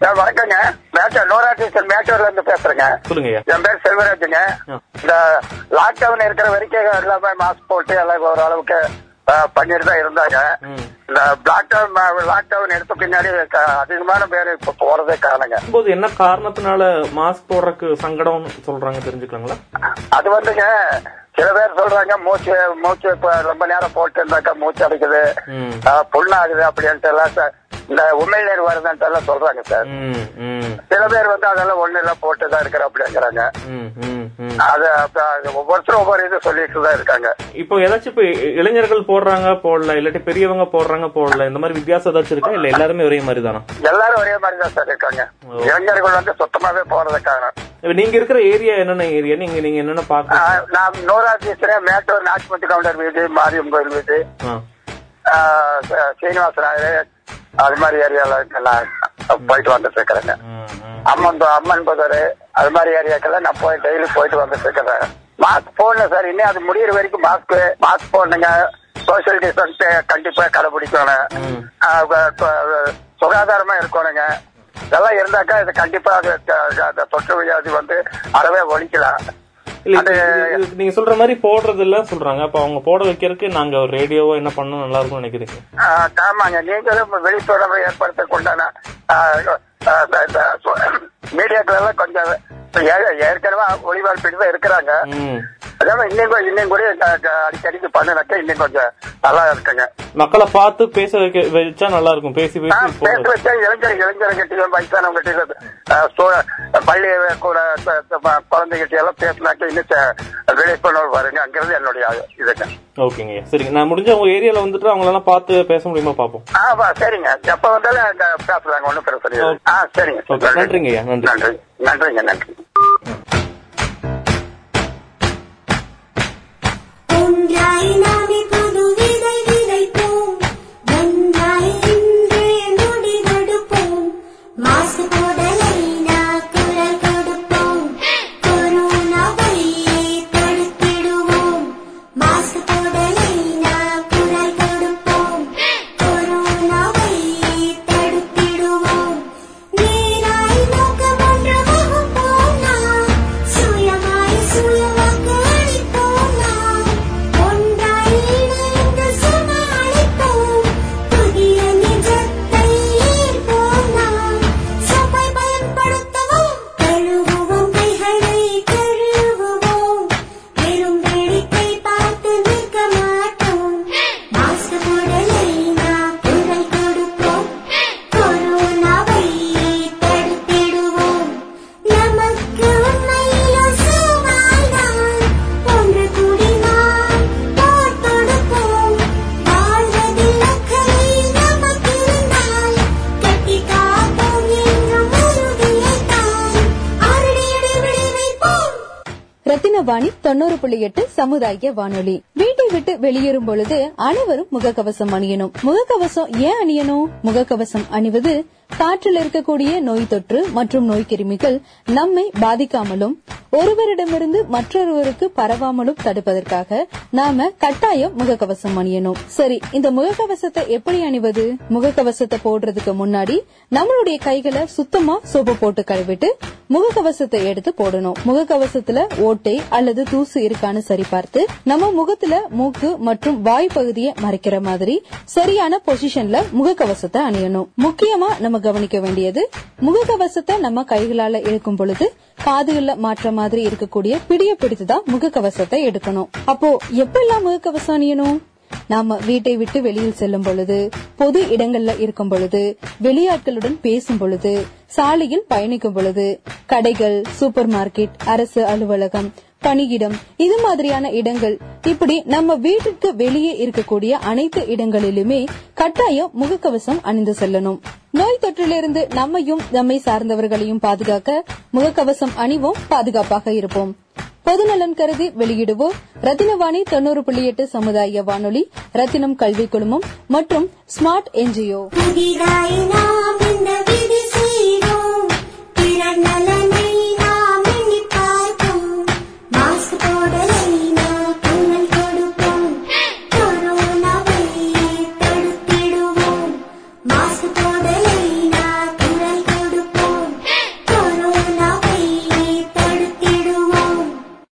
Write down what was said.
வணக்கங்க. Mettur Nora teacher மேட்டூர்ல இருந்து பேசுறேங்க. சொல்லுங்க என் பேர் செல்வராஜுங்க. இந்த லாக்டவுன் இருக்கிற வரைக்கும் எல்லாமே மாஸ்க் போட்டு எல்லாம் ஓரளவுக்கு பண்ணிட்டு தான் இருந்தாங்க. இந்த லாக்டவுன் லாக்டவுன் எடுத்த பின்னாடி அதிகமான பேர் இப்ப போறதே காணுங்க போது என்ன காரணத்தினால மாஸ்க் போடுறதுக்கு சங்கடம்னு சொல்றாங்க தெரிஞ்சுக்கலாங்களா? அது வந்துங்க சில பேர் சொல்றாங்க மூச்சு மூச்சு இப்ப ரொம்ப நேரம் போட்டு இருந்தாக்கா மூச்சு அடைக்குது. புண்ணாகுது அப்படின்ட்டு எல்லாம் இந்த உமிழ்நீர் வருதுன்ட்டு எல்லாம் சொல்றாங்க சார். சில பேர் வந்து அதெல்லாம் ஒண்ணு இல்ல போட்டு தான் இருக்கிற அப்படிங்கிறாங்க அது ஒவ்வொருத்தரும் ஒவ்வொரு இது சொல்லிட்டு தான் இருக்காங்க. இப்போ ஏதாச்சும் இப்போ இளைஞர்கள் போடுறாங்க போடல இல்லாட்டி பெரியவங்க போடுறாங்க போடல இந்த மாதிரி வித்தியாசம் ஏதாச்சும் இருக்கா? இல்ல எல்லாருமே ஒரே மாதிரி தானா? எல்லாரும் ஒரே மாதிரி தான் சார் இருக்காங்க. இளைஞர்கள் வந்து சுத்தமாவே போறதுக்காக. இப்ப நீங்க இருக்கிற ஏரியா என்னென்ன ஏரியா? நீங்க நீங்க என்னென்ன பாக்க நான் நூறாதீஸ்வரர் மேட்டூர் நாச்சிமத்தி கவுண்டர் வீடு மாரியம் கோயில் வீடு. சீனிவாச அது மாதிரி ஏரியால நான் போயிட்டு வந்துட்டு இருக்கிறேங்க. அம்மன் அம்மன் புதர் அது மாதிரி ஏரியாக்கெல்லாம் நான் போய் டெய்லி போயிட்டு வந்துட்டு இருக்கிறேன் மாஸ்க் போடணும் சார். இன்னும் அது முடியிற வரைக்கும் மாஸ்க் மாஸ்க் போடணுங்க. சோசியல் டிஸ்டன்ஸ் கண்டிப்பா கடைபிடிக்கணும். சுகாதாரமா இருக்கணுங்க. இதெல்லாம் இருந்தாக்கா இது கண்டிப்பா தொற்று வியாதி வந்து அறவே ஒழிக்கலாம். இல்ல நீங்க சொல்ற மாதிரி போடுறது இல்ல சொல்றாங்க. அப்ப அவங்க போட வைக்கிறதுக்கு நாங்க ஒரு ரேடியோவோ என்ன பண்ணணும் நல்லா இருக்கும்னு நினைக்கிறீங்க ஆமாங்க. நீங்களும் விழிப்புணர்வை ஏற்படுத்த உண்டான மீடியாக்கள் எல்லாம் கொஞ்சம் ஏற்கனவே ஒளிபரப்பிட்டு தான் இருக்கிறாங்க அதாவது இன்னும் இன்னும் கூட அடிக்கடிக்கு பண்ணினாக்கா இன்னும் கொஞ்சம் நல்லா இருக்குங்க. மக்களை பார்த்து பேச வைக்க வச்சா நல்லா இருக்கும் பேசி பேசி பேச வச்சா இளைஞர் இளைஞர்கிட்டையும் வயசானவங்கிட்டையும் பள்ளி கூட குழந்தைகிட்ட எல்லாம் பேசினாக்கா இன்னும் ச- விழிப்புணர்வு வருங்க அங்கிறது என்னுடைய இதுங்க. ஓகேங்க. சரிங்க. நான் முடிஞ்ச உங்க ஏரியால வந்துட்டு அவங்களெல்லாம் பார்த்து பேச முடியுமா பாப்போம் ஆ சரிங்க. எப்ப வந்தாலும் பேசலாங்க. ஒன்றும் பிரச்சனை ஆ சரிங்க. நன்றிங்க. நன்றி. நன்றிங்க. நன்றி. ask ரத்தினவாணி தொண்ணூறு புள்ளி எட்டு சமுதாய வானொலி. வீட்டை விட்டு வெளியேறும் பொழுது அனைவரும் முகக்கவசம் அணியணும். முகக்கவசம் ஏன் அணியணும்? முகக்கவசம் அணிவது காற்றில் இருக்கக்கூடிய நோய் தொற்று மற்றும் நோய் கிருமிகள் நம்மை பாதிக்காமலும் ஒருவரிடமிருந்து மற்றொருவருக்கு பரவாமலும் தடுப்பதற்காக நாம கட்டாயம் முகக்கவசம் அணியணும். சரி இந்த முகக்கவசத்தை எப்படி அணிவது? முகக்கவசத்தை போடுறதுக்கு முன்னாடி நம்மளுடைய கைகளை சுத்தமா சோப்பு போட்டு கழுவிட்டு முகக்கவசத்தை எடுத்து போடணும். முகக்கவசத்துல ஓட்டை அல்லது தூசு இருக்கான்னு சரி பார்த்து நம்ம முகத்துல மூக்கு மற்றும் வாய் பகுதியை மறைக்கிற மாதிரி சரியான பொசிஷன்ல முகக்கவசத்தை அணியணும். முக்கியமா நம்ம கவனிக்க வேண்டியது முகக்கவசத்தை நம்ம கைகளால இழுக்கும் பொழுது காதுகள்ல மாற்றம் மாதிரி இருக்கக்கூடிய பிடிய பிடித்துதான் முகக்கவசத்தை எடுக்கணும். அப்போ எப்பெல்லாம் முகக்கவசம் அணியணும்? நாம வீட்டை விட்டு வெளியில் செல்லும் பொழுது பொது இடங்கள்ல இருக்கும் பொழுது வெளியாட்களுடன் பேசும் பொழுது சாலையில் பயணிக்கும் பொழுது கடைகள் சூப்பர் மார்க்கெட் அரசு அலுவலகம் பணியிடம் இது மாதிரியான இடங்கள். இப்படி நம்ம வீட்டுக்கு வெளியே இருக்கக்கூடிய அனைத்து இடங்களிலுமே கட்டாயம் முகக்கவசம் அணிந்து செல்லணும். நோய் தொற்றிலிருந்து நம்மையும் நம்மை சார்ந்தவர்களையும் பாதுகாக்க முகக்கவசம் அணிவோம் பாதுகாப்பாக இருப்போம். பொதுநலன் கருதி வெளியிடுவோம் ரத்தினவாணி தொண்ணூறு புள்ளி எட்டு சமுதாய வானொலி ரத்தினம் கல்வி குழுமம் மற்றும் ஸ்மார்ட் என்ஜிஓ.